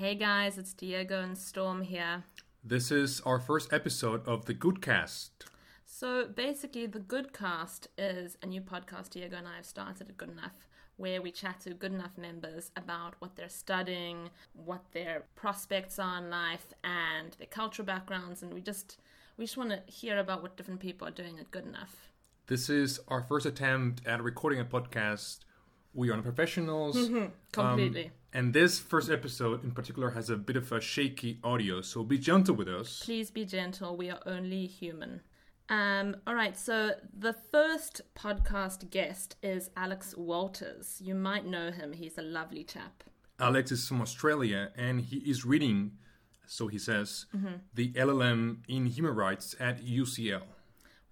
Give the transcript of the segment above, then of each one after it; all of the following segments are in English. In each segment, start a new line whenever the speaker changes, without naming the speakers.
Hey guys, it's Diego and Storm here.
This is our first episode of the Goodcast.
So basically, the Goodcast is a new podcast Diego and I have started at Good Enough, where we chat to Good Enough members about what they're studying, what their prospects are in life, and their cultural backgrounds, and we just we just want to hear about what different people are doing at Good Enough.
This is our first attempt at recording a podcast. We are not professionals. um,
Completely.
and this first episode in particular has a bit of a shaky audio, so be gentle with us.
Please be gentle. We are only human. Um, all right, so the first podcast guest is Alex Walters. You might know him. He's a lovely chap.
Alex is from Australia and he is reading, so he says, the LLM in human rights at UCL.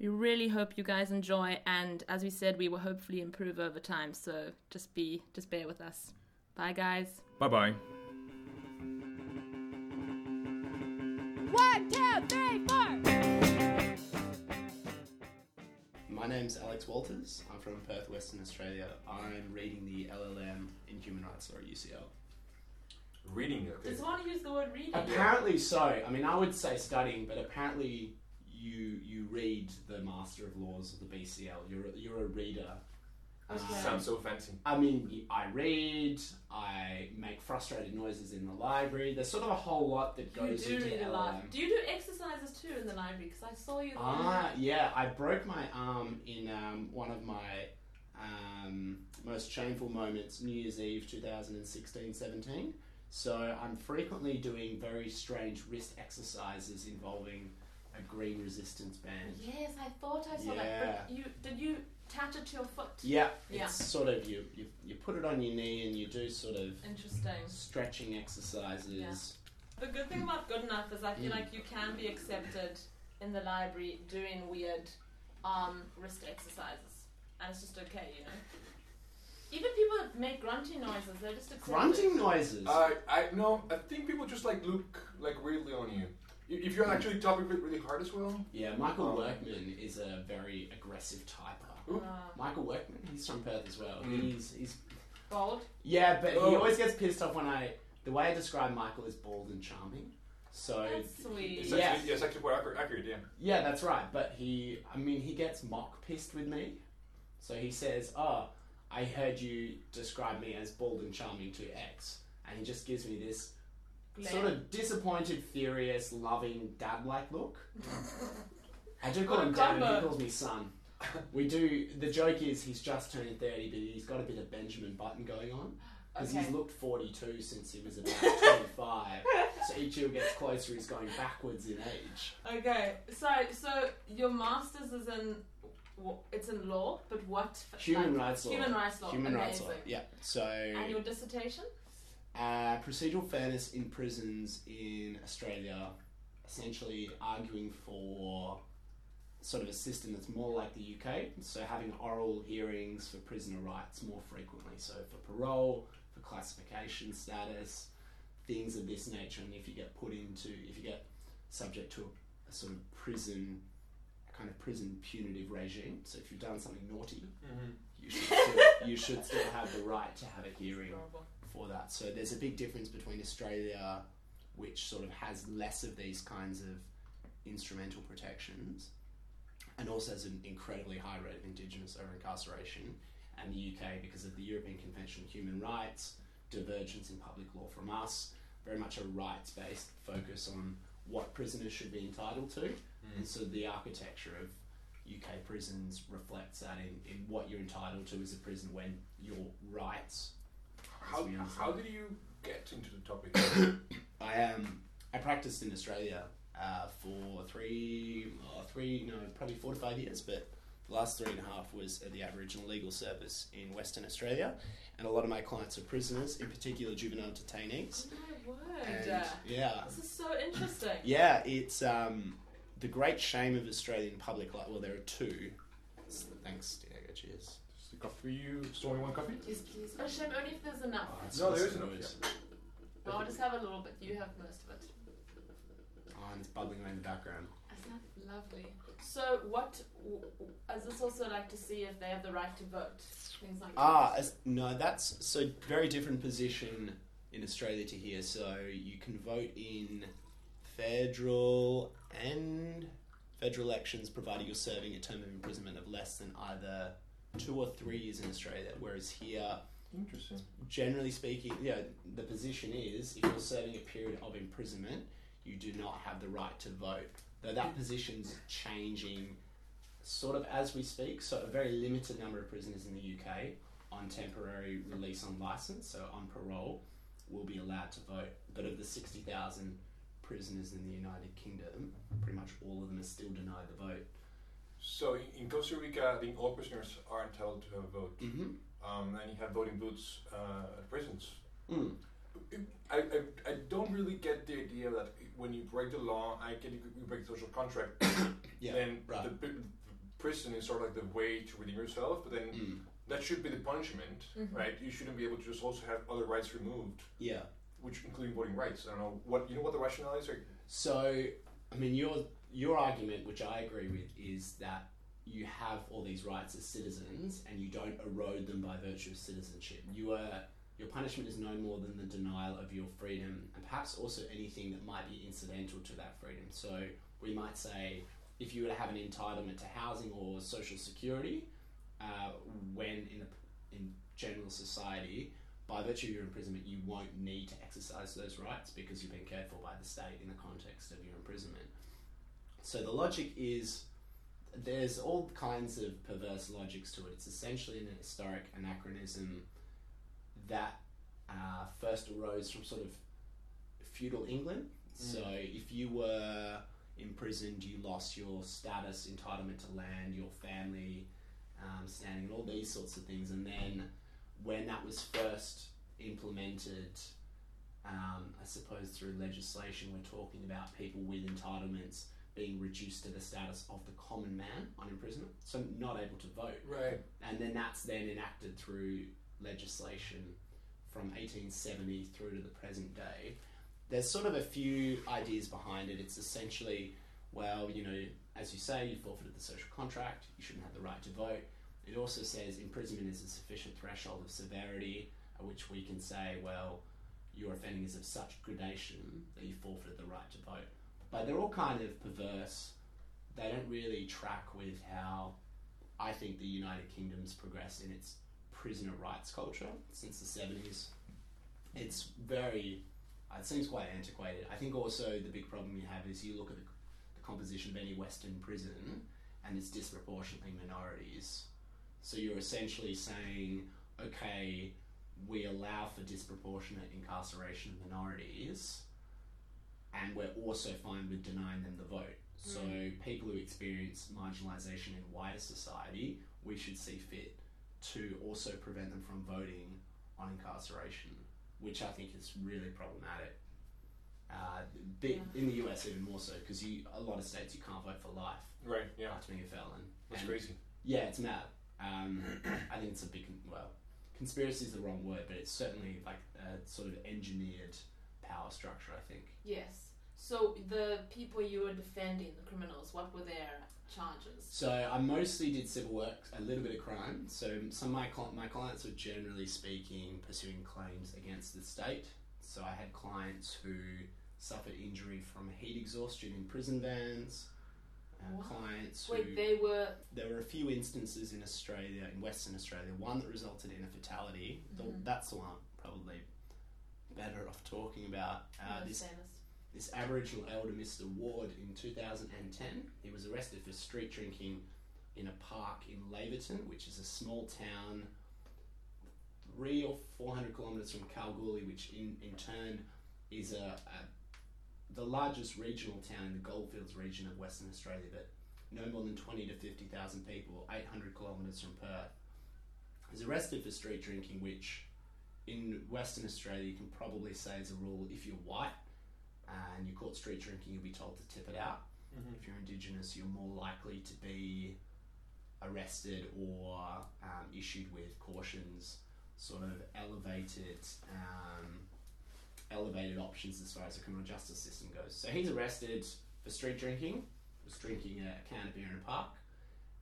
We really hope you guys enjoy, and as we said, we will hopefully improve over time. So just be, just bear with us. Bye, guys.
Bye bye.
One, two, three, four.
My name's Alex Walters. I'm from Perth, Western Australia. I'm reading the LLM in Human Rights Law at UCL.
Reading, okay.
Does one use the word reading?
Apparently so. I mean, I would say studying, but apparently you you read the Master of Laws of the BCL. You're a, you're a reader.
Okay.
Sounds so fancy.
I mean, I read. I make frustrated noises in the library. There's sort of a whole lot that
You
goes
do
into
read a
LLM.
Do you do exercises too in the library? Because I saw you. the
Ah,
night.
yeah. I broke my arm in um, one of my um, most shameful moments, New Year's Eve 2016 17. So I'm frequently doing very strange wrist exercises involving a green resistance band.
Yes, I thought I saw
Yeah.
that. But you did you attach it to your foot?
Yeah,
Yeah.
it's sort of you, you, you put it on your knee and you do sort of
Interesting.
stretching exercises.
The good thing about Good Enough is I feel
Mm.
like you can be accepted in the library doing weird arm wrist exercises, and it's just okay, you know. Even people that make grunting noises, they're just accepted.
Grunting noises.
Uh, I no, I think people just like look like weirdly on you. I- If you're actually typing it really hard as well.
yeah, Michael
Oh.
Workman is a very aggressive typer.
Ooh.
Ah,
Michael Workman, he's from Perth as well.
Mm.
He's he's
bold.
Yeah, but he
Oh.
always gets pissed off when I. The way I describe Michael is bald and charming. So
That's sweet.
It's
Yeah.
actually, yeah, it's actually quite accurate, accurate, yeah.
yeah, that's right. But he, I mean, he gets mock pissed with me. So he says, "Oh, I heard you describe me as bald and charming to X," and he just gives me this
Glare.
Sort of disappointed, furious, loving dad-like look. I do call
What a
him dad, and he
combo.
calls me son. We do. The joke is he's just turning thirty, but he's got a bit of Benjamin Button going on. Because
Okay.
he's looked 42 since he was about 25. so each year gets closer, he's going backwards in age.
Okay, sorry. So your master's is in, it's in law, but what? f-
Human
like-
rights law.
Human rights law.
Human rights law.
Amazing.
Yeah. So,
And your dissertation?
Uh, procedural fairness in prisons in Australia, essentially arguing for sort of a system that's more like the UK. So, having oral hearings for prisoner rights more frequently. So, for parole, for classification status, things of this nature. And if you get put into, if you get subject to a, a sort of prison, kind of prison punitive regime. So, if you've done something naughty,
Mm-hmm.
you should still, you should still have the right to have a hearing For that. So there's a big difference between Australia, which sort of has less of these kinds of instrumental protections, and also has an incredibly high rate of Indigenous over incarceration, and the UK because of the European Convention on Human Rights, divergence in public law from us, very much a rights based focus on what prisoners should be entitled to. Hmm. And so the architecture of UK prisons reflects that in, in what you're entitled to as a prison when your rights.
How,
we
how did you get into the topic?
I um I practiced in Australia uh, for three, oh, three no probably four to five years, but the last three and a half was at the Aboriginal Legal Service in Western Australia, and a lot of my clients are prisoners, in particular juvenile detainees.
Oh my word.
And yeah,
This is so interesting.
yeah, it's um, the great shame of Australian public life. Well, there are two. Thanks, Diego. Cheers.
Just a cup for you. Stormy one coffee?
Yes, please. Oh, shame only if there's enough.
Oh, it's
No, there
so
is enough,
good.
yeah.
I'll just have a little bit. You have most of it.
Oh, and it's bubbling away in the background.
Isn't that lovely? So, what w- w- is this also like to see if they have the right to vote? Things like
Ah,
that.
as, no, that's so very different position in Australia to here. So you can vote in federal and federal elections, provided you're serving a term of imprisonment of less than either two or three years in Australia. Whereas here,
Interesting.
generally speaking, yeah, the position is if you're serving a period of imprisonment, you do not have the right to vote. Though that position's changing sort of as we speak. So a very limited number of prisoners in the UK on temporary release on license, so on parole, will be allowed to vote. But of the 60,000 prisoners in the United Kingdom, pretty much all of them are still denied the vote.
So in- in Costa Rica, I think all prisoners are entitled to have a vote,
Mm-hmm.
um, and you have voting booths uh, at prisons.
Mm.
I, I, I don't really get the idea that when you break the law, I get you, you break the social contract,
Yeah,
then
right.
the pri- prison is sort of like the way to redeem yourself, but then
Mm.
that should be the punishment,
Mhm.
right? You shouldn't be able to just also have other rights removed,
Yeah.
which including voting rights. I don't know what you know what the rationale is. Like,
So, I mean, your your argument, which I agree with, is that you have all these rights as citizens, and you don't erode them by virtue of citizenship. You are your punishment is no more than the denial of your freedom, and perhaps also anything that might be incidental to that freedom. So, we might say, if you were to have an entitlement to housing or social security, uh, when in in general society, by virtue of your imprisonment, you won't need to exercise those rights because you've been cared for by the state in the context of your imprisonment. So the logic is there's all kinds of perverse logics to it. It's essentially an historic anachronism that uh, first arose from sort of feudal England. So if you were imprisoned, you lost your status, entitlement to land, your family um, standing, and all these sorts of things. And then when that was first implemented, um, I suppose through legislation, we're talking about people with entitlements being reduced to the status of the common man on imprisonment, so not able to vote.
right.
And then that's then enacted through legislation from 1870 through to the present day. There's sort of a few ideas behind it. It's essentially, well, you know, as you say, you forfeited the social contract, you shouldn't have the right to vote. It also says imprisonment is a sufficient threshold of severity at which we can say, well, your offending is of such gradation that you forfeited the right to vote. But they're all kind of perverse. They don't really track with how I think the United Kingdom's progressed in its prisoner rights culture since the 70s. It's very, it seems quite antiquated. I think also the big problem you have is you look at the, the composition of any Western prison and it's disproportionately minorities. So you're essentially saying, okay, we allow for disproportionate incarceration of minorities and we're also fine with denying them the vote. So people who experience marginalisation in wider society, we should see fit to also prevent them from voting on incarceration, which I think is really problematic. Uh, big, In the US, even more so, because you a lot of states you can't vote for life
Right. Yeah.
after being a felon.
That's
And-
crazy.
Yeah, it's mad. Um, I think it's a big well, conspiracy is the wrong word, but it's certainly like a sort of engineered power structure. I think.
Yes. So the people you were defending, the criminals, what were their charges?
So I mostly did civil work, a little bit of crime. So some of my cli- my clients were generally speaking pursuing claims against the state. So I had clients who suffered injury from heat exhaustion in prison vans. Uh, clients who
Wait, they were.
there were a few instances in Australia, in Western Australia, one that resulted in a fatality. The,
Mhm.
that's the one probably better off talking about. Uh, this this Aboriginal elder, Mr. Ward, in 2010, he was arrested for street drinking in a park in Laverton, which is a small town three or four hundred kilometres from Kalgoorlie, which in, in turn is a, a the largest regional town in the Goldfields region of Western Australia, but no more than 20 to 50,000 people, 800 kilometres from Perth. He was arrested for street drinking, which in Western Australia you can probably say as a rule if you're white and you're caught street drinking, you'll be told to tip it out. If you're Indigenous, you're more likely to be arrested or um, issued with cautions, sort of elevated, um, elevated options as far as the criminal justice system goes. So he's arrested for street drinking, was drinking a can of beer in a park.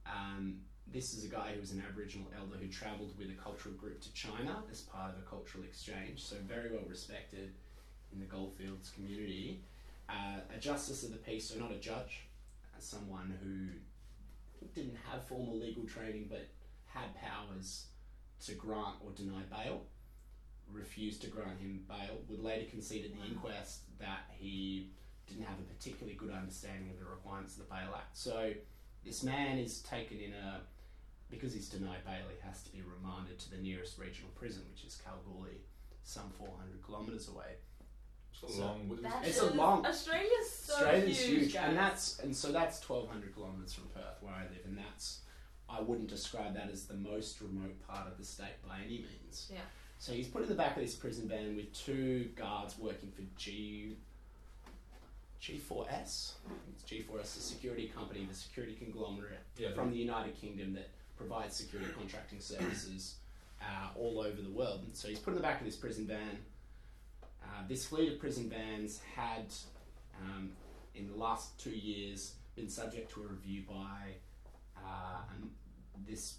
Um, this is a guy who was an Aboriginal elder who travelled with a cultural group to China as part of a cultural exchange, so very well respected in the Goldfields community. Uh, a justice of the peace, so not a judge, uh, someone who didn't have formal legal training but had powers to grant or deny bail, refused to grant him bail, would later concede at the inquest that he didn't have a particularly good understanding of the requirements of the Bail Act. So this man is taken in a because he's denied bail, he has to be remanded to the nearest regional prison, which is Kalgoorlie, some 400 kilometres away.
So,
So-
long with
That
It's a long-
Australia's so
Australia's
huge,
huge, and that's and so that's 1,200 kilometres from Perth, where I live, and that's I wouldn't describe that as the most remote part of the state by any means.
Yeah.
So he's put in the back of this prison van with two guards working for G. G4S. It's G4S, the security company, the security conglomerate
Yeah,
from the United Kingdom that provides security contracting services uh, all over the world. And so he's put in the back of this prison van. Uh, this fleet of prison vans had, um, in the last two years, been subject to a review by uh, this.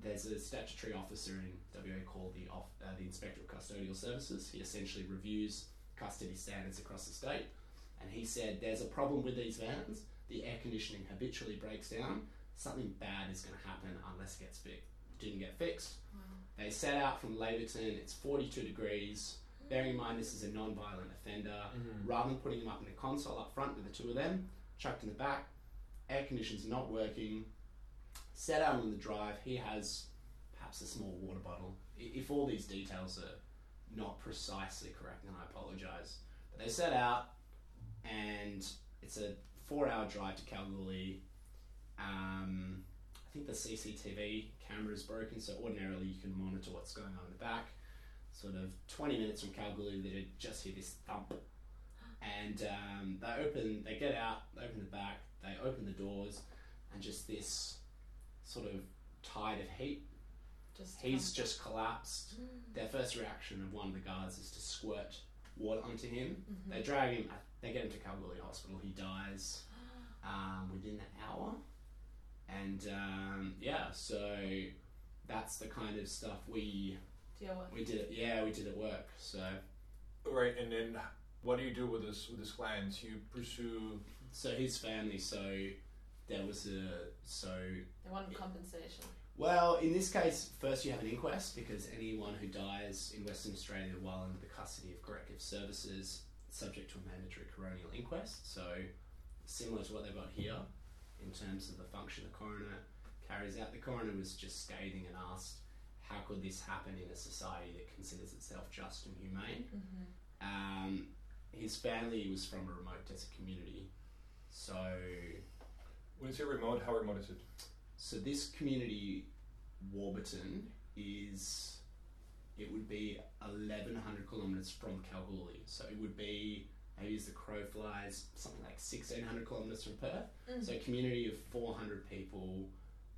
There's a statutory officer in WA called the off, uh, the Inspector of Custodial Services. He essentially reviews custody standards across the state, and he said there's a problem with these vans. The air conditioning habitually breaks down. Something bad is going to happen unless it gets fixed. Didn't get fixed. They set out from Laverton. It's 42 degrees. Bearing in mind this is a non-violent offender,
Mhm.
rather than putting him up in a console up front with the two of them, chucked in the back, air conditioning's not working, set out on the drive, he has perhaps a small water bottle. If all these details are not precisely correct, then I apologise. But they set out, and it's a four hour drive to Kalgoorlie. Um, I think the CCTV camera is broken, so ordinarily you can monitor what's going on in the back. Sort of 20 minutes from Kalgoorlie, they just hear this thump. And um, they open, they get out, they open the back, they open the doors, and just this sort of tide of heat.
Just
He's
comes-
just collapsed. Their first reaction of one of the guards is to squirt water onto him.
Mm-hmm.
They drag him, they get him to Kalgoorlie Hospital. He dies um, within an hour. And um, yeah, so that's the kind of stuff we
deal with.
we did. Yeah, we did at work. So
Right, and then what do you do with this with this client? You pursue.
so his family. So there was a so
They want compensation.
Well, in this case, first you have an inquest because anyone who dies in Western Australia while under the custody of corrective services is subject to a mandatory coronial inquest. So, similar to what they've got here in terms of the function the coroner carries out. The coroner was just scathing and asked, how could this happen in a society that considers itself just and humane?
Mm-hmm.
Um, his family was from a remote desert community. So,
When you say remote, how remote is it?
So this community, Warburton, is it would be eleven hundred kilometers from Kalgoorlie. So it would be maybe as the crow flies, something like sixteen hundred kilometers from Perth.
Mm.
So a community of four hundred people,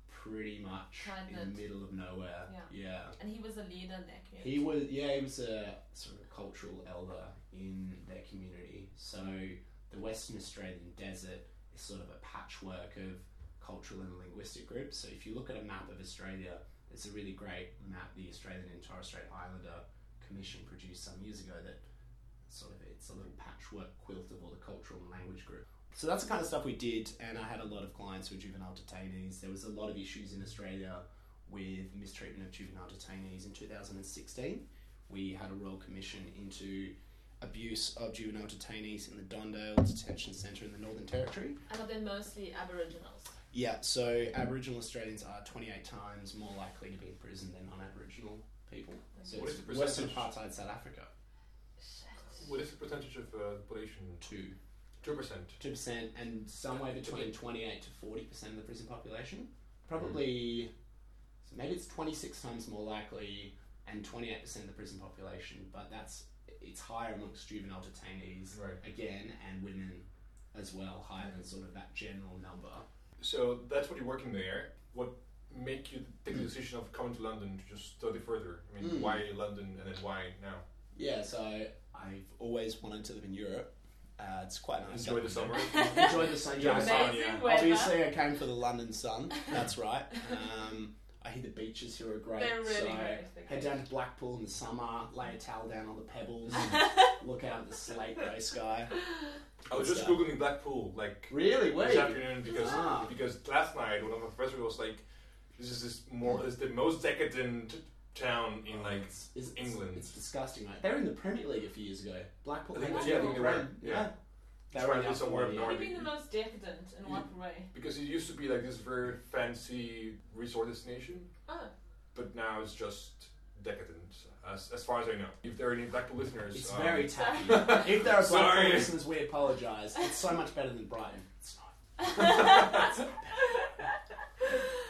pretty much in the middle of nowhere.
Yeah. yeah. And he was a leader in their community.
He was yeah, he was a sort of cultural elder in their community. So the Western Australian desert is sort of a patchwork of cultural and linguistic groups. So if you look at a map of Australia, there's a really great map the Australian and Torres Strait Islander Commission produced some years ago that sort of it's a little patchwork quilt of all the cultural and language groups. So that's the kind of stuff we did, and I had a lot of clients who were juvenile detainees. There was a lot of issues in Australia with mistreatment of juvenile detainees in 2016. We had a royal commission into abuse of juvenile detainees in the Don Dale Detention Centre in the Northern Territory.
And are they mostly Aboriginals?
Yeah, so Aboriginal Australians are 28 times more likely to be in prison than non-Aboriginal people. So
What
it's
is the
Western apartheid South Africa,
Shit.
What is the percentage of uh, the population?
two
Two percent.
two percent, and somewhere between 28 to 40 percent of the prison population. Probably, so maybe it's 26 times more likely, and 28 percent of the prison population. But that's it's higher amongst juvenile detainees
Right.
again, and women as well, higher than sort of that general number.
So that's what you're working there. What make you take the decision of coming to London to just study further? I mean,
Mm.
why London and then why now?
Yeah, so I've always wanted to live in Europe. Uh, it's quite nice.
Enjoy the summer.
Enjoy the sun. Yeah,
sun, yeah.
Obviously, I came for the London sun. That's right. Um, I hear the beaches here are great.
They're really
so
great. They're
head down to Blackpool in the summer, lay a towel down on the pebbles, and look out at the slate grey sky.
I was just googling Blackpool like
Really?
this
Wait.
afternoon because
Ah.
because last night one of my professors was like, "This is this more is the most decadent town in like
it's, it's,
England."
It's disgusting, right? They were in the Premier League a few years ago. Blackpool.
I think-
they
yeah, I
were
think they
great.
were,
Yeah.
yeah.
They
It's
were
right,
in
it's
the
somewhere
upper
north.
What
yeah.
do you mean the most decadent? In what way?
because it used to be like this very fancy resort destination,
Oh,
but now it's just decadent. As, as far as I know, if there are any Blackpool listeners,
It's
um,
very tacky. if there are Blackpool
Sorry.
listeners, we apologise. It's so much better than Brighton. It's not.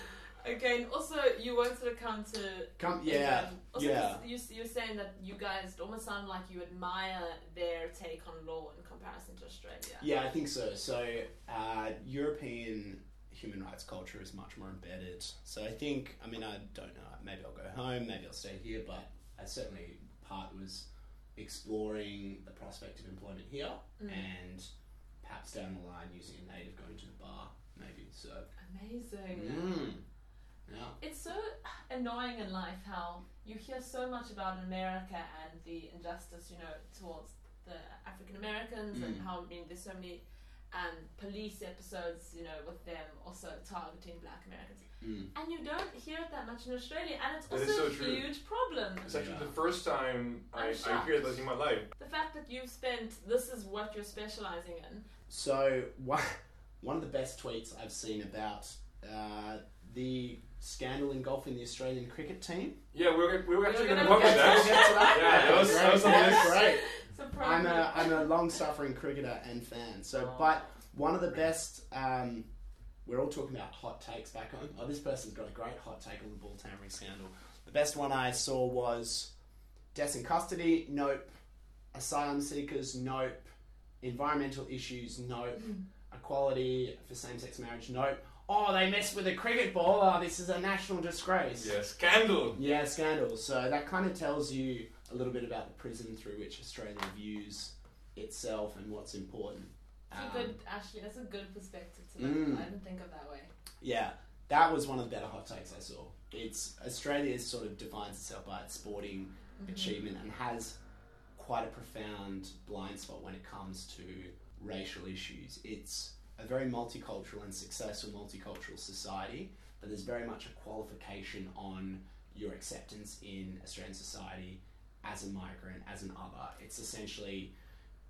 okay. And also, you wanted to come to.
Come, yeah,
England. Also,
yeah.
You you're saying that you guys almost sound like you admire their take on law in comparison to Australia.
Yeah, I think so. So, uh, European human rights culture is much more embedded. So, I think, I mean, I don't know, maybe I'll go home, maybe I'll stay here, but I certainly part was exploring the prospect of employment here
Mm.
and perhaps down the line using a native going to the bar, maybe. So,
Amazing.
mm, yeah.
It's so annoying in life how you hear so much about America and the injustice, you know, towards the African Americans and
Mm.
how I mean there's so many um, police episodes, you know, with them also targeting black Americans.
Mm.
And you don't hear it that much in Australia and it's
That
also
is so
a
true.
huge problem.
It's actually
Yeah.
the first time I,
I'm
I
shocked.
hear this in my life.
The fact that you've spent this is what you're specializing in.
So one one of the best tweets I've seen about uh, the scandal engulfing the Australian cricket team.
Yeah, we were, we were actually going to
gonna
cover
get
We'll
that.
that.
Yeah, that was-
great.
that was on the
great. I'm a I'm a long suffering cricketer and fan. So,
Oh.
but one of the best. Um, we're all talking about hot takes back home. Oh, this person's got a great hot take on the ball tampering scandal. The best one I saw was deaths in custody. Nope. Asylum seekers. Nope. Environmental issues. Nope. Equality for same-sex marriage. Nope. Oh, they messed with a cricket ball. Oh, this is a national disgrace.
Yeah, scandal.
Yeah, scandal. So that kind of tells you a little bit about the prism through which Australia views itself and what's important.
It's a
Um,
good, actually, that's a good perspective to
Mm.
look at. I didn't think of that way.
yeah, that was one of the better hot takes I saw. It's Australia sort of defines itself by its sporting achievement and has quite a profound blind spot when it comes to racial issues. It's a very multicultural and successful multicultural society, but there's very much a qualification on your acceptance in Australian society as a migrant, as an other. It's essentially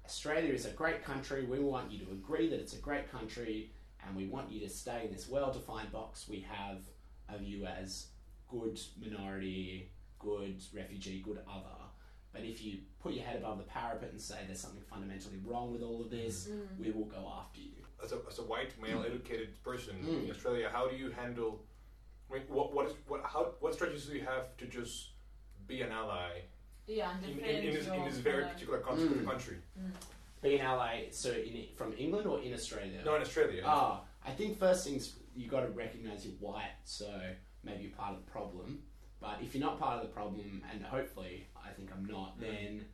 Australia is a great country. We want you to agree that it's a great country, and we want you to stay in this well defined box we have of you as good minority, good refugee, good other. But if you put your head above the parapet and say there's something fundamentally wrong with all of this, mm. we will go after you.
As a, as a white male educated person
Mm.
in Australia, how do you handle? I mean, what what is what how what strategies do you have to just be an ally
Yeah,
in, in, in, this, in this very particular country,
Mm.
country?
Be in LA, so in, from England or in Australia?
No, in Australia.
Ah, I think first things you got to recognize you're white, so maybe you're part of the problem. But if you're not part of the problem, and hopefully I think I'm not, then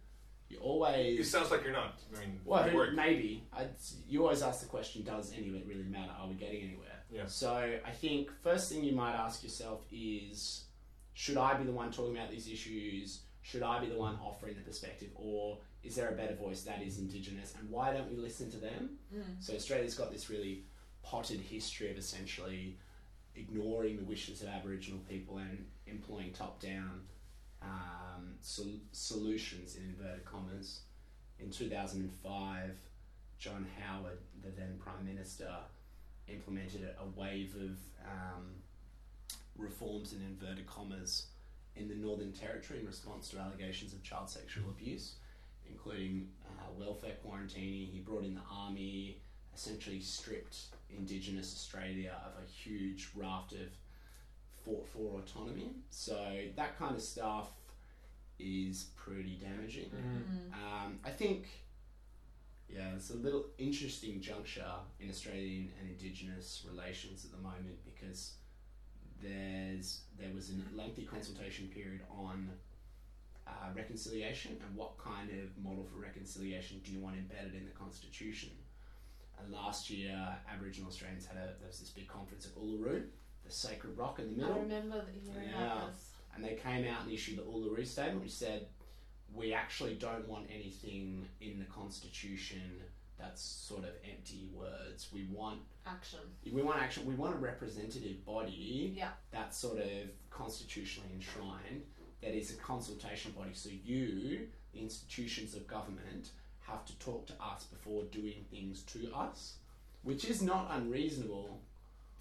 you always.
it sounds like you're not. I mean,
well
you work.
maybe I'd, you always ask the question: Does any of it really matter? Are we getting anywhere?
Yeah.
So I think first thing you might ask yourself is: Should I be the one talking about these issues? Should I be the one offering the perspective, or is there a better voice that is Indigenous? And why don't we listen to them? Hmm. So Australia's got this really potted history of essentially ignoring the wishes of Aboriginal people and employing top-down um, sol- solutions in inverted commas. In 2005, John Howard, the then Prime Minister, implemented a, wave of um, reforms in inverted commas in the Northern Territory in response to allegations of child sexual abuse, including uh, welfare quarantining. He brought in the army, essentially stripped Indigenous Australia of a huge raft of fought for autonomy. So that kind of stuff is pretty damaging.
Mhm.
Um, I think, yeah, it's a little interesting juncture in Australian and Indigenous relations at the moment because there's there was a lengthy consultation period on uh, reconciliation and what kind of model for reconciliation do you want embedded in the constitution. And last year, Aboriginal Australians had a there was this big conference at Uluru, the sacred rock in the middle.
I remember hearing
Yeah.
about this.
and they came out and issued the Uluru Statement, which said we actually don't want anything in the constitution that's sort of empty words. We want
Action.
we want action. We want a representative body
Yeah.
that's sort of constitutionally enshrined. That is a consultation body. So you, the institutions of government, have to talk to us before doing things to us, which is not unreasonable.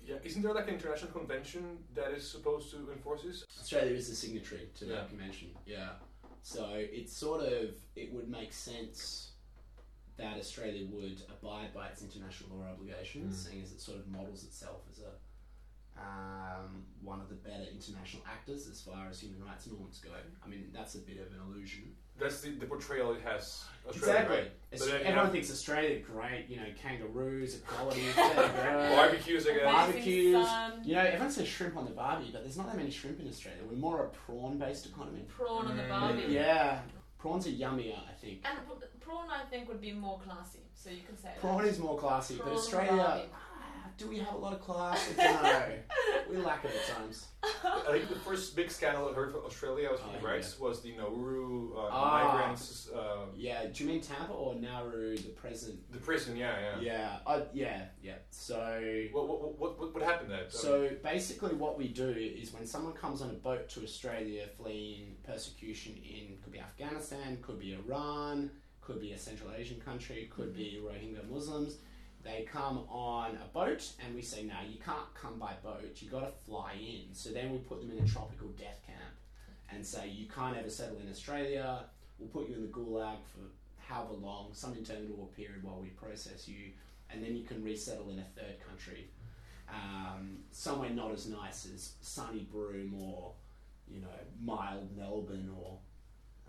Yeah, isn't there like an international convention that is supposed to enforce this?
Australia is a signatory to
Yeah.
that convention. Yeah. So it's sort of it would make sense that Australia would abide by its international law obligations,
Mm.
seeing as it sort of models itself as a um, one of the better international actors as far as human rights norms go. I mean, that's a bit of an illusion.
That's the, the portrayal it has. Australia,
Exactly.
right? But then
everyone
have-
thinks Australia great. You know, kangaroos, equality, there.
Barbecues again.
Amazing
barbecues. You know, everyone says shrimp on the barbie, but there's not that many shrimp in Australia. We're more a prawn-based economy.
prawn on the
Mm.
barbie.
Yeah, prawns are yummier, I think.
And prawn, I think, would be more classy. So you can say
Prawn
that.
is more classy,
Prawn
but Australia,
barbie.
Do we have a lot of class? I don't know. we lack it at times.
I think the first big scandal I heard from Australia was
Oh,
human
yeah.
rights was the Nauru uh,
Ah.
migrants, uh,
Yeah, do you mean Tampa or Nauru, the present?
the prison. Yeah, yeah.
Yeah, uh, yeah, yeah. So,
What, what, what, what, what happened there?
so basically, what we do is when someone comes on a boat to Australia fleeing persecution in could be Afghanistan, could be Iran, could be a Central Asian country, could be Rohingya Muslims. They come on a boat, and we say, "No, you can't come by boat. You got to fly in." So then we put them in a tropical death camp, and say, "You can't ever settle in Australia. We'll put you in the gulag for however long, some interminable period while we process you, and then you can resettle in a third country, um, somewhere not as nice as sunny Broome or, you know, mild Melbourne or."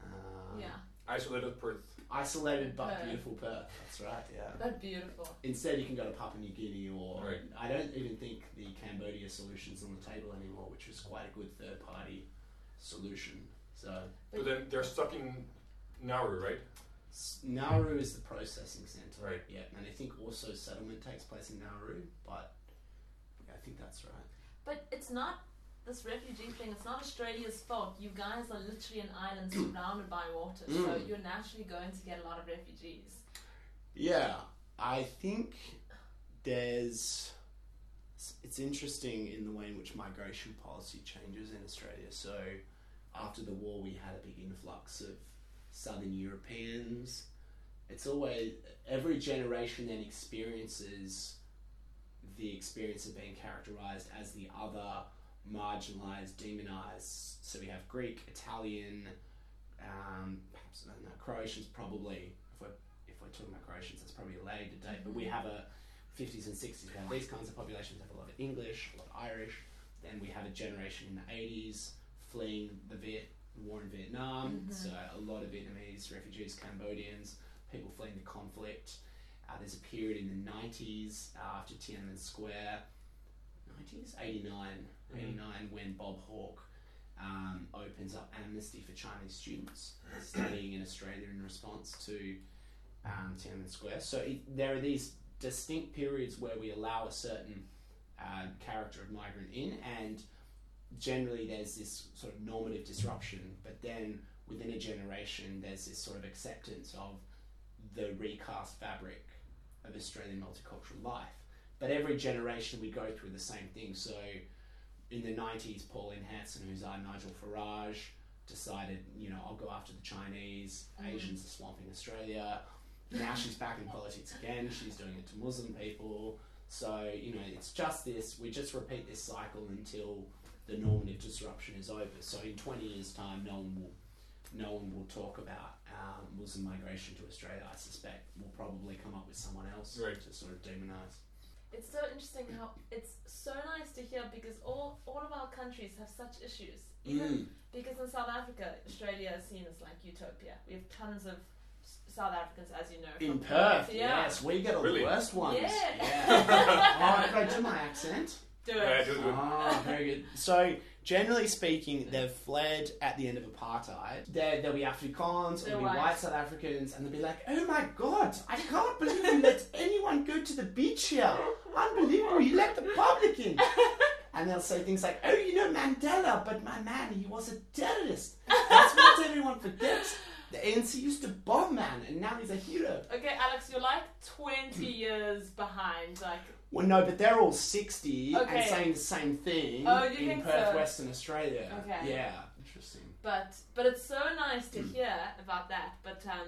Um,
Yeah,
Isolated Perth.
Isolated but
Perth.
beautiful Perth. That's right. Yeah.
that's beautiful.
Instead, you can go to Papua New Guinea, or
Right.
I don't even think the Cambodia solution's on the table anymore, which was quite a good third-party solution. So
But then they're stuck in Nauru, right?
Nauru is the processing centre,
Right.
Yeah, and I think also settlement takes place in Nauru, but yeah, I think that's right.
But it's not this refugee thing. It's not Australia's fault. You guys are literally an island surrounded by water, so
Mm.
you're naturally going to get a lot of refugees.
Yeah, I think there's. It's interesting in the way in which migration policy changes in Australia. So, after the war, we had a big influx of Southern Europeans. It's always every generation then experiences the experience of being characterized as the other, marginalized, demonized. So we have Greek, Italian, um, perhaps I don't know, Croatians probably. If we're if we're talking about Croatians, that's probably a later date. But we have a 50s and 60s. We have these kinds of populations. Have a lot of English, a lot of Irish. Then we have a generation in the 80s fleeing the Viet war in Vietnam. So a lot of Vietnamese refugees, Cambodians, people fleeing the conflict. Uh, there's a period in the 90s uh, after Tiananmen Square. 90s, 89, 89, when Bob Hawke um, opens up amnesty for Chinese students studying in Australia in response to um, Tiananmen Square. So it, there are these distinct periods where we allow a certain uh, character of migrant in, and generally there's this sort of normative disruption, but then within a generation there's this sort of acceptance of the recast fabric of Australian multicultural life. But every generation we go through the same thing. So in the 90s, Pauline Hanson, who's our Nigel Farage, decided, you know, I'll go after the Chinese, Asians are swamping Australia. Now she's back in politics again. She's doing it to Muslim people. So, you know, it's just this, we just repeat this cycle until the normative disruption is over. So in 20 years' time, no one will, no one will talk about um, Muslim migration to Australia. I suspect we'll probably come up with someone else
Right.
to sort of demonise.
It's so interesting how it's so nice to hear because all all of our countries have such issues. Even
Mm.
because in South Africa, Australia is seen as like utopia. We have tons of South Africans, as you know.
In
from
Perth,
yeah.
yes, we get all
Really?
the worst ones.
Yeah.
oh, can I do my accent?
Do
Yeah,
it.
do it.
Oh, very good. So, generally speaking, they've fled at the end of apartheid. There, there'll be Afrikaans, there'll be
white.
white South Africans, and they'll be like, "Oh my God, I can't believe you let anyone go to the beach here. Unbelievable, you let the public in." And they'll say things like, "Oh, you know Mandela, but my man, he was a terrorist." That's what everyone forgets. The ANC used to bomb man, and now he's a hero.
Okay, Alex, you're like 20 years behind. Like,
Well, no, but they're all 60 and
Okay.
saying the same thing
Oh, you
in
think
Perth,
so?
Western Australia.
Okay.
Yeah. Interesting.
but but it's so nice to hear about that. But um,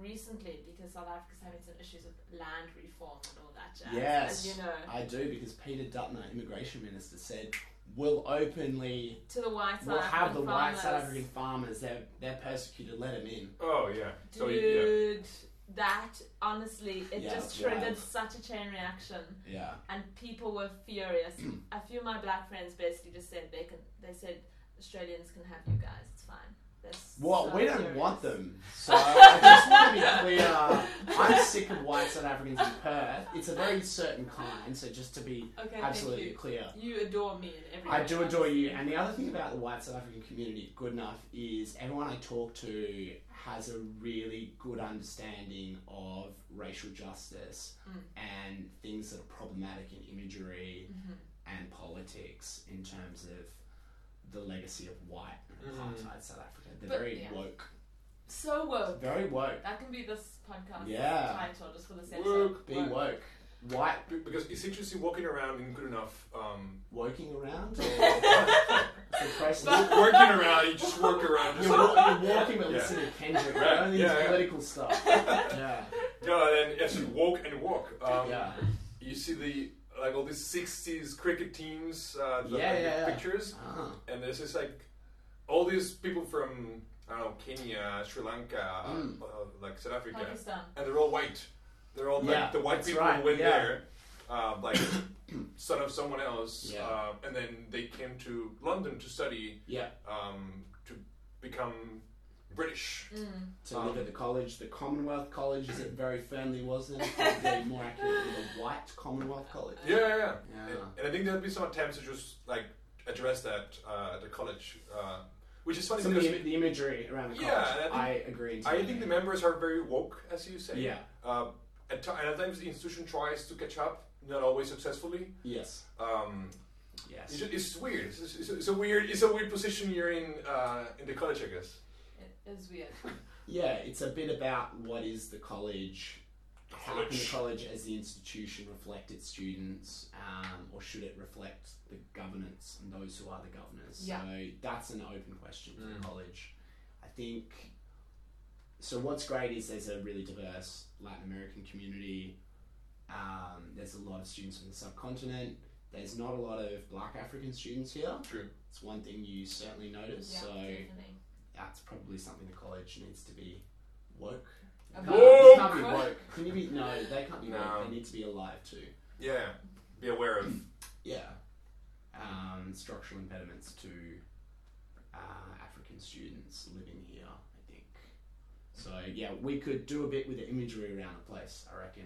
recently, because South Africa's having some issues with land reform and all that jazz,
Yes.
as you know,
I do because Peter Dutton, immigration minister, said we'll openly
to the white South
we'll have the
African
white South
farmers.
African farmers. They're they're persecuted. Let them in.
Oh yeah. So yeah.
Dude, that honestly, it
Yeah,
just
it's
triggered
wild.
such a chain reaction,
Yeah.
and people were furious. a few of my black friends basically just said they can. They said Australians can have you guys. It's fine. They're
Well,
so
we don't
furious.
want them. So I just want to be clear. I'm sick of white South Africans in Perth. It's a very certain kind. So just to be
Okay,
absolutely
you.
clear.
You adore me and everything.
I do adore you. And the other thing about the white South African community at Good Enough is everyone I talk to has a really good understanding of racial justice
Mm.
and things that are problematic in imagery
Mm-hmm.
and politics in terms of the legacy of white and apartheid South Africa. They're
But-
very
yeah.
woke.
So woke.
Very woke.
That can be this podcast
Yeah.
title just for this episode.
Woke.
Be woke. White
Be- Because it's interesting walking around in good enough. Um,
woking around? Or it's impressive.
working around, you just work around. Just
You're, wa- you're walking but
Yeah.
listening to Kendrick.
Right,
Only
yeah, yeah.
political stuff. Yeah.
No, and then yes, you walk and walk. Um,
Yeah.
You see the like all these '60s cricket teams, uh, the,
Yeah,
like, the
yeah, yeah.
pictures,
Ah.
and there's just like all these people from I don't know Kenya, Sri Lanka,
Mm.
uh, like South Africa,
Pakistan.
and they're all white. They're all
Yeah,
like the white people
right,
who went
yeah.
there, uh, like son of someone else,
Yeah.
uh, and then they came to London to study
Yeah.
um, to become British.
Mm.
To
Um,
live at the college, the Commonwealth College, as it very firmly was then, probably more accurately, the White Commonwealth College.
Yeah, yeah, yeah.
Yeah.
And, and I think there'll be some attempts to just like address that uh, at the college, uh, which is funny
Some of
because
the, the imagery around the college,
Yeah,
I,
I think-
agree.
I think the members are very woke, as you say.
Yeah.
Uh, at, ti- and at times the institution tries to catch up, not always successfully.
Yes.
Um,
Yes.
it's, it's weird. It's, it's, it's a weird. It's a weird position you're in uh, in the college, I guess.
It is weird.
Yeah, it's a bit about what is the college, how can the
College.
college as the institution reflect its students, um, or should it reflect the governance and those who are the governors?
Yeah.
So that's an open question for
Mm.
the college. I think. So what's great is there's a really diverse Latin American community. Um, there's a lot of students from the subcontinent. There's not a lot of Black African students here.
True.
It's one thing you certainly notice.
Yeah,
so
definitely.
That's probably something the college needs to be woke.
About-
They can't be
Woke?
woke. Can you be? No, they can't be
No.
woke. They need to be alive too.
Yeah. Be aware of.
Yeah. Um, structural impediments to uh, African students living here, I think. So yeah, we could do a bit with the imagery around the place. I reckon.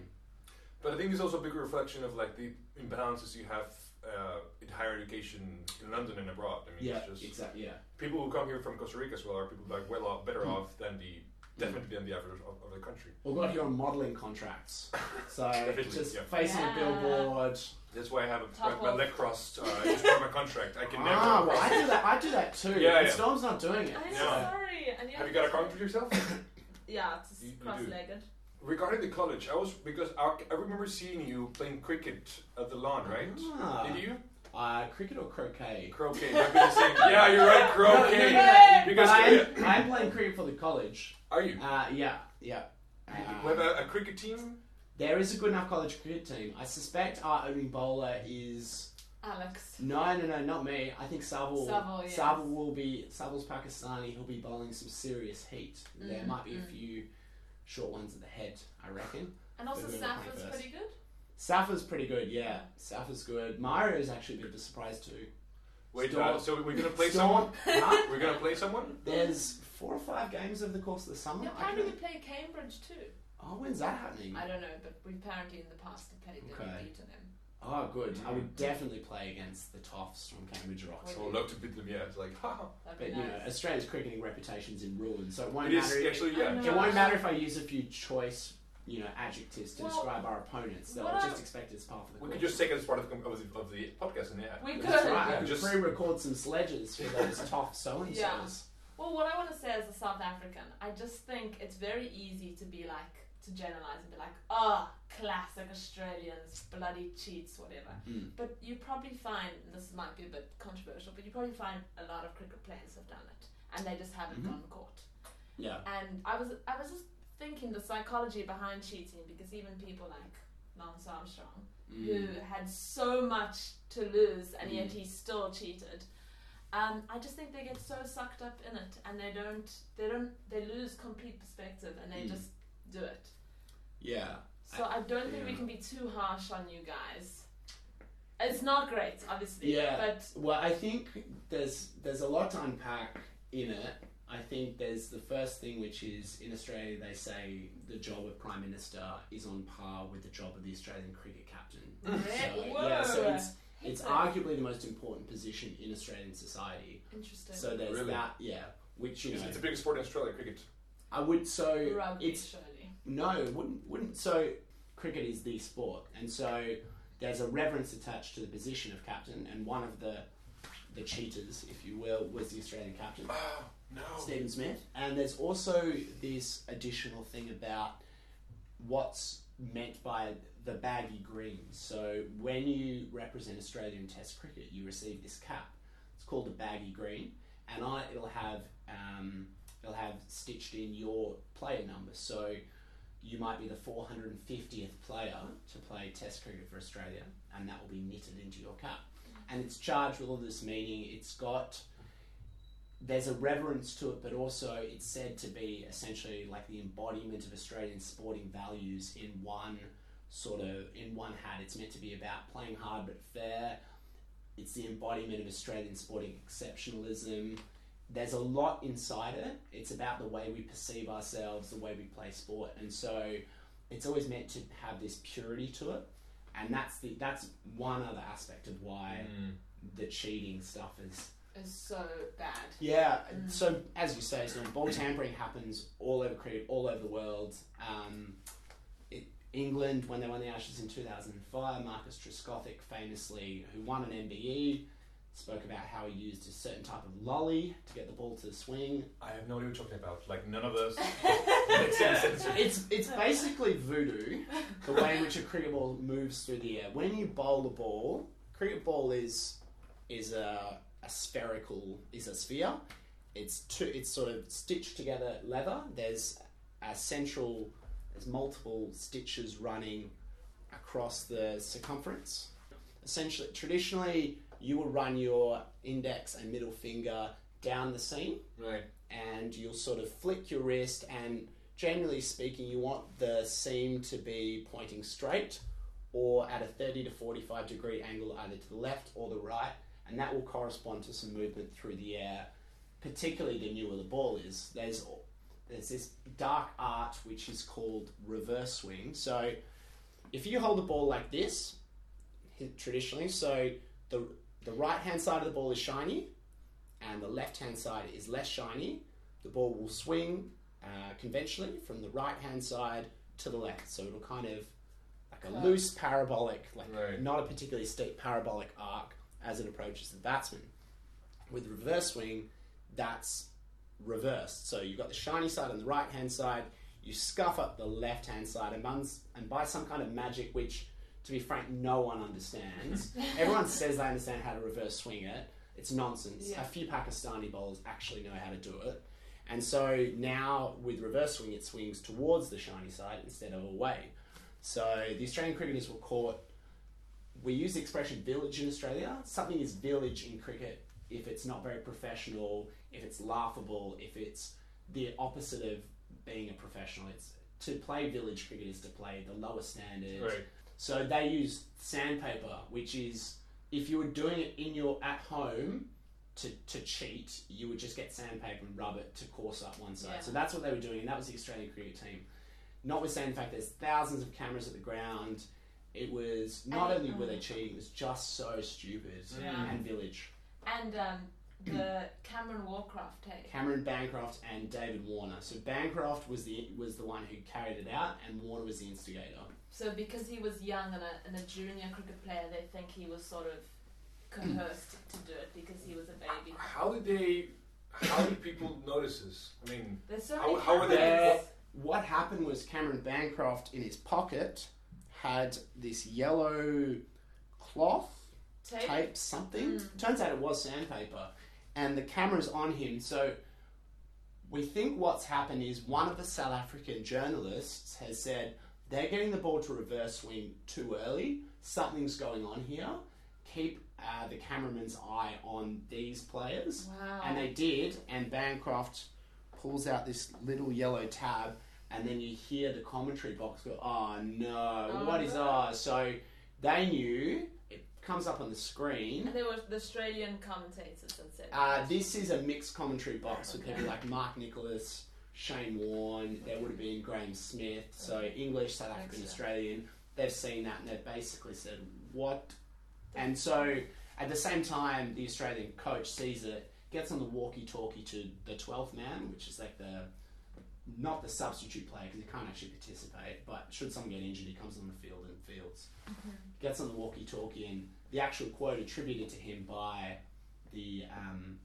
But I think it's also a big reflection of like the imbalances you have uh, in higher education in London and abroad. I mean,
Yeah,
it's just
exactly. Yeah.
people who come here from Costa Rica as well are people like well off, better
Mm.
off than the definitely than the average of, of the country.
We got here on modelling contracts, so
Definitely,
just
yeah.
facing
Yeah.
a billboard.
That's why I have a, my, my
off.
leg crossed. Uh, it's part of my contract. I can never.
Ah, well, I do that. I do that too.
Yeah,
and
yeah.
Storm's not doing it.
I'm
Yeah.
sorry. And
have you got a contract yourself?
Yeah, it's
You- you
cross-legged.
Regarding the college, I was because I, I remember seeing you playing cricket at the lawn, right?
Ah.
Did you?
Uh, cricket or croquet?
Croquet. might be the same. Yeah, you're right.
No, no,
Croquet.
no, no,
Because
I'm, I'm playing cricket for the college.
are you?
Uh, yeah, yeah.
we have a, a cricket team.
there is a good enough college cricket team. I suspect our opening bowler is
Alex.
no, no, no, not me. I think Savil.
Savil, yes.
Savil will be. Savil's Pakistani. He'll be bowling some serious heat. There
Mm,
might be a
mm.
few short ones at the head. I reckon.
And also
Who are we gonna play
Safa's pretty good.
Safa's pretty good. Yeah, Safa's good. Mario is actually a bit of a surprise too.
Wait,
Storm-
uh, so we're gonna play
Storm-
someone?
Huh?
We're gonna play someone?
There's four or five games over the course of the summer.
Yeah,
I
apparently we play Cambridge too.
Oh, when's that happening?
I don't know, but we apparently in the past have played them
Okay.
and beaten them.
Oh, good. I would definitely play against the Toffs from Cambridge Rocks.
Oh, I would love to beat them. Yeah, it's like, haha.
That'd
But
be
you know. Australia's cricketing reputation's in ruin, so it won't
It is
matter.
actually yeah.
It won't matter if I use a few choice, you know, adjectives to
Well,
describe our opponents. They'll
what I-
just expect it as part of the
We
course.
could just take it as part of the, of the, of the podcast and yeah.
We could.
That's right.
Yeah,
I could
just-
pre-record some sledges for those tough so and
Yeah. Well, what I want to say as a South African, I just think it's very easy to be like, to generalize and be like, oh, classic Australians, bloody cheats, whatever.
Mm.
But you probably find, this might be a bit controversial, but you probably find a lot of cricket players have done it, and they just haven't
Mhm.
gone caught.
Yeah.
And I was, I was just thinking the psychology behind cheating, because even people like Lance Armstrong, who
Mm.
had so much to lose and yet
Mm.
he still cheated. Um, I just think they get so sucked up in it and they don't they don't they lose complete perspective and they
Mm.
just do it.
Yeah.
So I, don't think we can be too harsh on you guys. It's not great, obviously.
Yeah.
But
Well, I think there's there's a lot to unpack in it. I think there's the first thing, which is in Australia they say the job of prime minister is on par with the job of the Australian cricket captain. So, yeah, so it's it's
Hate
arguably the most important position in Australian society.
interesting.
So there's
Really?
that, yeah. Which you
It's,
know,
it's the biggest sport in Australia, cricket.
I would so
Rugby,
it's
surely.
No, wouldn't wouldn't so cricket is the sport, and so there's a reverence attached to the position of captain, and one of the the cheaters, if you will, was the Australian captain.
Oh, no.
Steven Smith. And there's also this additional thing about what's meant by the baggy green. So when you represent Australia in Test cricket, you receive this cap. It's called a baggy green, and on it it'll have um, it'll have stitched in your player number. So you might be the 450th player to play Test cricket for Australia, and that will be knitted into your cap. And it's charged with all this meaning. It's got there's a reverence to it, but also it's said to be essentially like the embodiment of Australian sporting values in one sort of in one hat. It's meant to be about playing hard but fair. It's the embodiment of Australian sporting exceptionalism. There's a lot inside it. It's about the way we perceive ourselves, the way we play sport, and so it's always meant to have this purity to it. And that's the that's one other aspect of why
Mm.
the cheating stuff is
Is so bad.
yeah. So as you say, so ball tampering happens all over cricket, all over the world. Um, it, England, when they won the Ashes in 2005, Marcus Trescothick famously, who won an MBE, spoke about how he used a certain type of lolly to get the ball to swing.
I have no idea what you're talking about. Like, none of us makes sense.
It's it's basically voodoo, the way in which a cricket ball moves through the air. When you bowl the ball, cricket ball is is a, a spherical is a sphere. It's two. It's sort of stitched together leather. There's a central. There's multiple stitches running across the circumference. Essentially, traditionally, you will run your index and middle finger down the seam
Right.
and you'll sort of flick your wrist and generally speaking you want the seam to be pointing straight or at a 30 to 45 degree angle either to the left or the right and that will correspond to some movement through the air particularly the newer the ball is there's there's this dark art which is called reverse swing so if you hold the ball like this traditionally so the the right hand side of the ball is shiny and the left hand side is less shiny, the ball will swing uh, conventionally from the right hand side to the left. So it'll kind of like a loose parabolic, like
Right.
not a particularly steep parabolic arc as it approaches the batsman. With reverse swing, that's reversed. So you've got the shiny side on the right hand side, you scuff up the left hand side, and, and by some kind of magic, which to be frank, no one understands. Everyone says they understand how to reverse swing it. It's nonsense.
Yeah.
A few Pakistani bowlers actually know how to do it. And so now with reverse swing, it swings towards the shiny side instead of away. So the Australian cricketers were caught. We use the expression village in Australia. Something is village in cricket if it's not very professional, if it's laughable, if it's the opposite of being a professional. It's to play village cricket is to play the lowest standard.
Right.
So they use sandpaper, which is if you were doing it in your at home to, to cheat, you would just get sandpaper and rub it to course up one side.
Yeah.
So that's what they were doing, and that was the Australian cricket team. Notwithstanding the fact there's thousands of cameras at the ground, It was not only were they
oh.
cheating, it was just so stupid.
Yeah.
And Village.
And um, the Cameron Bancroft tape.
Cameron Bancroft and David Warner. So Bancroft was the was the one who carried it out, and Warner was the instigator.
So because he was young and a, and a junior cricket player, they think he was sort of coerced to do it because he was a baby.
How did they? How did people notice this? I mean,
There's so
How-
many
how are they-
cameras.
What happened was Cameron Bancroft in his pocket had this yellow cloth
tape?
tape something.
Mm.
Turns out it was sandpaper, and the camera's on him. So we think what's happened is one of the South African journalists has said they're getting the ball to reverse swing too early. Something's going on here. Keep uh, the cameraman's eye on these players.
Wow.
And they did, and Bancroft pulls out this little yellow tab, and then you hear the commentary box go, Oh no,
Oh,
what is
no.
ours? So they knew, it comes up on the screen.
and there were the Australian commentators and said.
Uh, this is a mixed commentary box with people like Mark Nicholas, Shane Warne, there would have been Graeme Smith, so English, South African. Australian. They've seen that and they've basically said, What? And so at the same time, the Australian coach sees it, gets on the walkie talkie to the 12th man, which is like the not the substitute player because he can't actually participate, but should someone get injured, he comes on the field and fields. Gets on the walkie talkie, and the actual quote attributed to him by the um,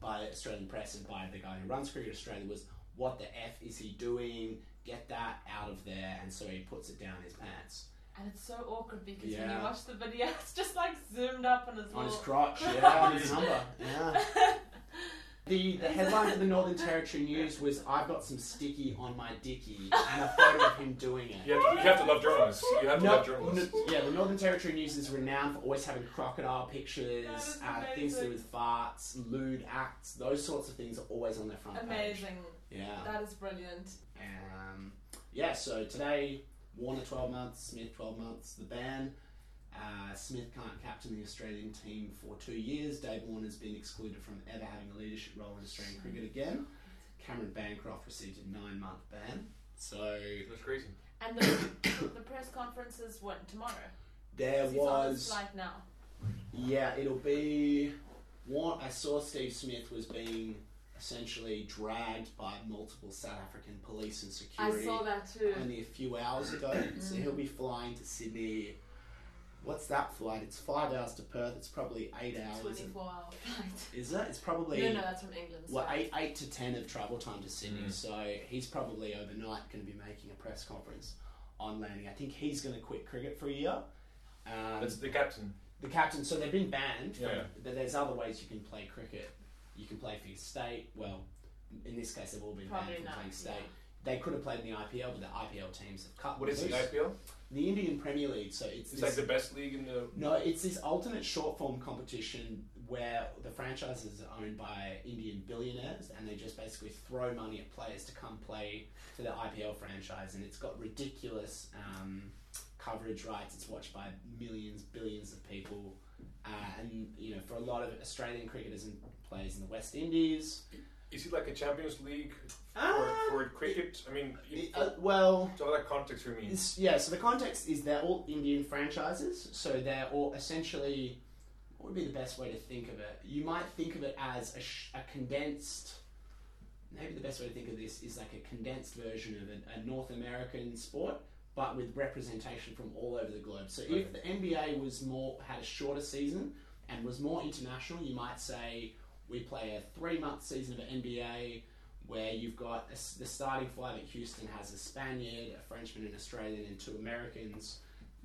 by Australian press and by the guy who runs Cricket Australia was, "What the f is he doing? Get that out of there!" And so he puts it down his pants
And it's so awkward because when you watch the video, it's just like zoomed up on his
on his crotch, yeah, on his number, yeah. The, the headline for the Northern Territory News was "I've got some sticky on my dicky" and a photo of him doing it.
you have, to, you have to love journalists. You have to
No,
love journalists.
no, yeah, the Northern Territory News is renowned for always having crocodile pictures, uh, things to do with farts, lewd acts, those sorts of things are always on their front page.
Amazing.
Yeah.
That is brilliant.
Um, yeah, so today, Warner 12 months, Smith 12 months, the ban. Uh, Smith can't captain the Australian team for two years. Dave Warner's been excluded from ever having a leadership role in Australian cricket again. Cameron Bancroft received a nine month ban. So
That's crazy.
And the, the press conferences went tomorrow.
there
'Cause he's
was.
Like now.
Yeah, it'll be. What I saw Steve Smith was being essentially dragged by multiple South African police and security.
I
security
saw that too.
only a few hours ago. so he'll be flying to Sydney. What's that flight? It's five hours to Perth. It's probably eight hours.
24 hour flight.
Is it? It's probably
No, no, that's from England.
what
sorry.
eight eight to ten of travel time to Sydney.
Mm.
So he's probably overnight going to be making a press conference on landing. I think he's going to quit cricket for a year. Um,
That's the captain.
the captain. So they've been banned.
Yeah, yeah.
But there's other ways you can play cricket. You can play for your state. Well, in this case, they've all been
Probably
banned from
not.
playing state.
yeah.
They could have played in the IPL, but the IPL teams have cut.
What is the
loose.
IPL?
The Indian Premier League. So it's
It's
this,
like the best league in the.
no, it's this alternate short form competition where the franchises are owned by Indian billionaires, and they just basically throw money at players to come play for the IPL franchise, and it's got ridiculous um, coverage rights. It's watched by millions, billions of people, uh, and you know, for a lot of Australian cricketers and players in the West Indies.
Is it like a Champions League for,
Ah,
for cricket? I mean,
uh, well,
so that context for me.
Yeah, so the context is they're all Indian franchises, so they're all essentially. What would be the best way to think of it? You might think of it as a, sh- a condensed. Maybe the best way to think of this is like a condensed version of a, a North American sport, but with representation from all over the globe. So if the NBA was more had a shorter season and was more international, you might say we play a three month season of NBA where you've got a the starting five at Houston has a Spaniard, a Frenchman, an Australian, and two Americans.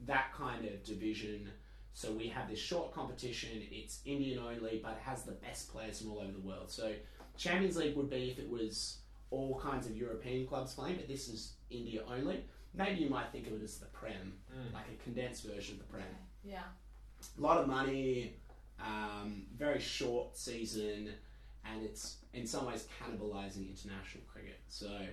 That kind of division. So we have this short competition. It's Indian only, but it has the best players from all over the world. So Champions League would be if it was all kinds of European clubs playing, but this is India only. Maybe you might think of it as the Prem,
Mm.
like a condensed version of the Prem
Yeah.
a lot of money, um, very short season, and it's in some ways cannibalizing international cricket. So,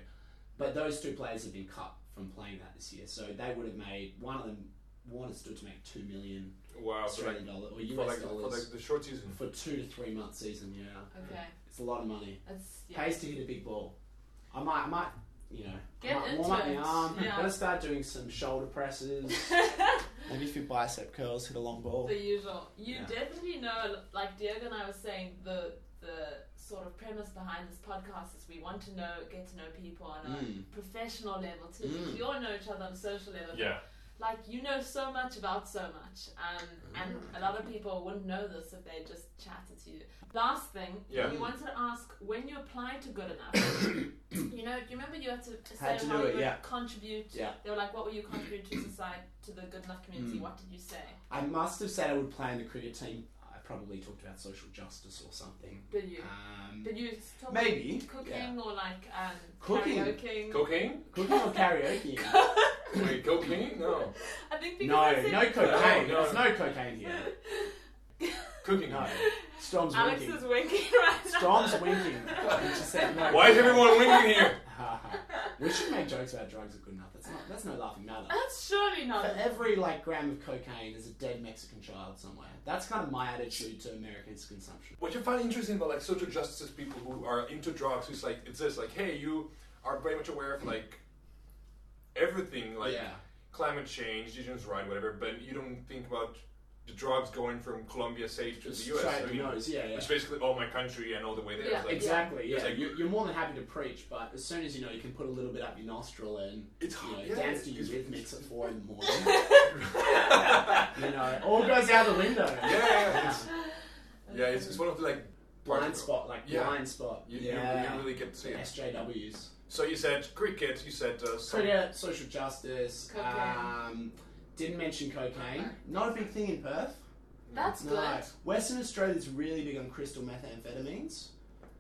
but those two players have been cut from playing that this year, so they would have made one of them. Warner stood to make two million
Wow. So like,
Australian dollar or
for
US
like, for like the short season.
for two to three month season. Yeah,
Okay.
it's a lot of money.
It's yeah.
Pays to hit a big ball. I might, I might, you know,
Get
might
into
warm up my
it.
arm.
Yeah.
Gotta start doing some shoulder presses. Maybe a few bicep curls, hit a long ball.
The usual. You
Yeah.
definitely know, like Diego and I was saying, the the sort of premise behind this podcast is we want to know, get to know people on a
Mm.
professional level too. because
Mm.
We all know each other on a social level. but,
Yeah.
Like you know so much about so much, um, and a lot of people wouldn't know this if they just chatted to you. Last thing,
Yeah.
we wanted to ask when you applied to Good Enough. you know, do you remember you had to say
Had to
how you
it,
would
yeah.
contribute?
Yeah.
They were like, "What will you contribute to society, to the Good Enough community?"
Mm.
What did you say?
I must have said I would play in the cricket team. I probably talked about social justice or something.
Did you?
Um,
Did you talk
maybe,
about cooking or like um,
Cooking.
karaoke?
Cocaine?
cooking or karaoke?
Wait, cocaine? No.
I think because
no,
I said
no cocaine.
No, no.
There's no cocaine here.
Cooking.
No. Storm's
Alex
winking.
is winking right now.
Storm's winking. When she said no.
Why is everyone winking here?
we should make jokes about drugs are good enough. That's not. That's no laughing matter.
That's surely not.
For every like gram of cocaine, there's a dead Mexican child somewhere. That's kind of my attitude to Americans' consumption.
What you find interesting about like social justice people who are into drugs is like it's this like, hey, you are very much aware of like everything, like
yeah.
climate change, indigenous right, whatever, but you don't think about the drugs going from Colombia safe to
Just
the US.
straight
I
at the
mean,
nose. Yeah, yeah.
It's basically all my country and all the way there.
Yeah,
like,
Exactly. Yeah,
like-
you're, you're more than happy to preach, but as soon as you know you can put a little bit up your nostril and
It's
you know,
hard. Yeah,
dance to your
it's-
rhythmics at four in the morning, you know, all goes out the window.
Yeah, yeah, it's, yeah. It's, it's one of the like
Blind spot, like
Yeah.
blind spot.
You, you-
yeah.
you, really get to see it.
SJWs.
So you said cricket. You said uh,
Cricket, social justice.
Cocaine.
Um, didn't mention cocaine. Not a big thing in Perth.
That's
No.
good.
Western Australia's really big on crystal methamphetamines.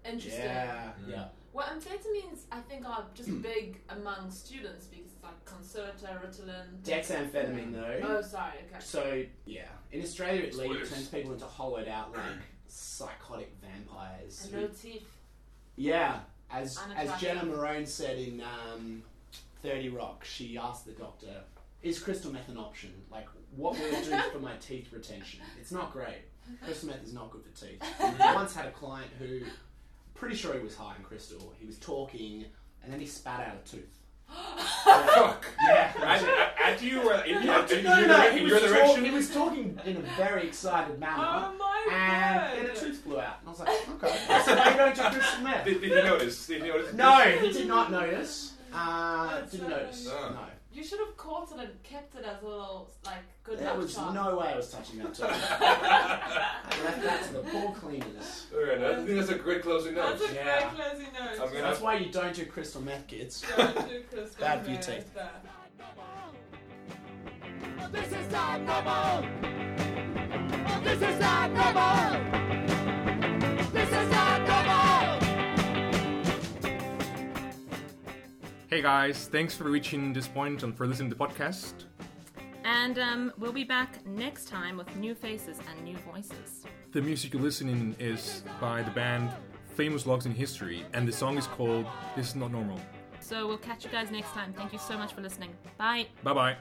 Interesting.
Yeah, yeah.
Well, amphetamines, I think, are just big among students because it's like Concerta, Ritalin.
Dexamphetamine though.
Oh, sorry. Okay.
So yeah, in Australia it leads,
Spoilers.
turns people into hollowed out like psychotic vampires.
And
who-
no teeth.
yeah, as as
Unattractive.
Jenna Maroney said in um, Thirty Rock, she asked the doctor, "Is crystal meth an option? Like, what will it do for my teeth retention? It's not great. Crystal meth is not good for teeth." I once had a client who, pretty sure he was high in crystal. He was talking, and then he spat out a tooth.
Fuck.
Yeah.
At, at, at you or in,
No,
in,
no, no,
in
he
your
was, talk- he was talking in a very excited manner.
Oh my
and then
god.
a tooth flew out. And I was like, okay. So now you're going to crystal meth.
Did, did you notice? Did you notice?
No, he did not notice. Uh, didn't
so
notice.
funny.
No.
You should have caught it and kept it as a little, like, good
There
luck
was
charm.
no way I was touching that tooth. I left that to the poor cleaners.
Alright, I think that's a great closing note.
That's a
Yeah.
great closing note.
I'm gonna-
That's why you don't do crystal meth, kids.
Don't do crystal
Bad for your
meth.
This is not normal. This is not normal. This is not normal.
Hey guys, thanks for reaching this point and for listening to the podcast.
And um, we'll be back next time with new faces and new voices.
The music you're listening is by the band Famous Logs in History, and the song is called This Is Not Normal.
So we'll catch you guys next time. Thank you so much for listening. Bye.
Bye bye.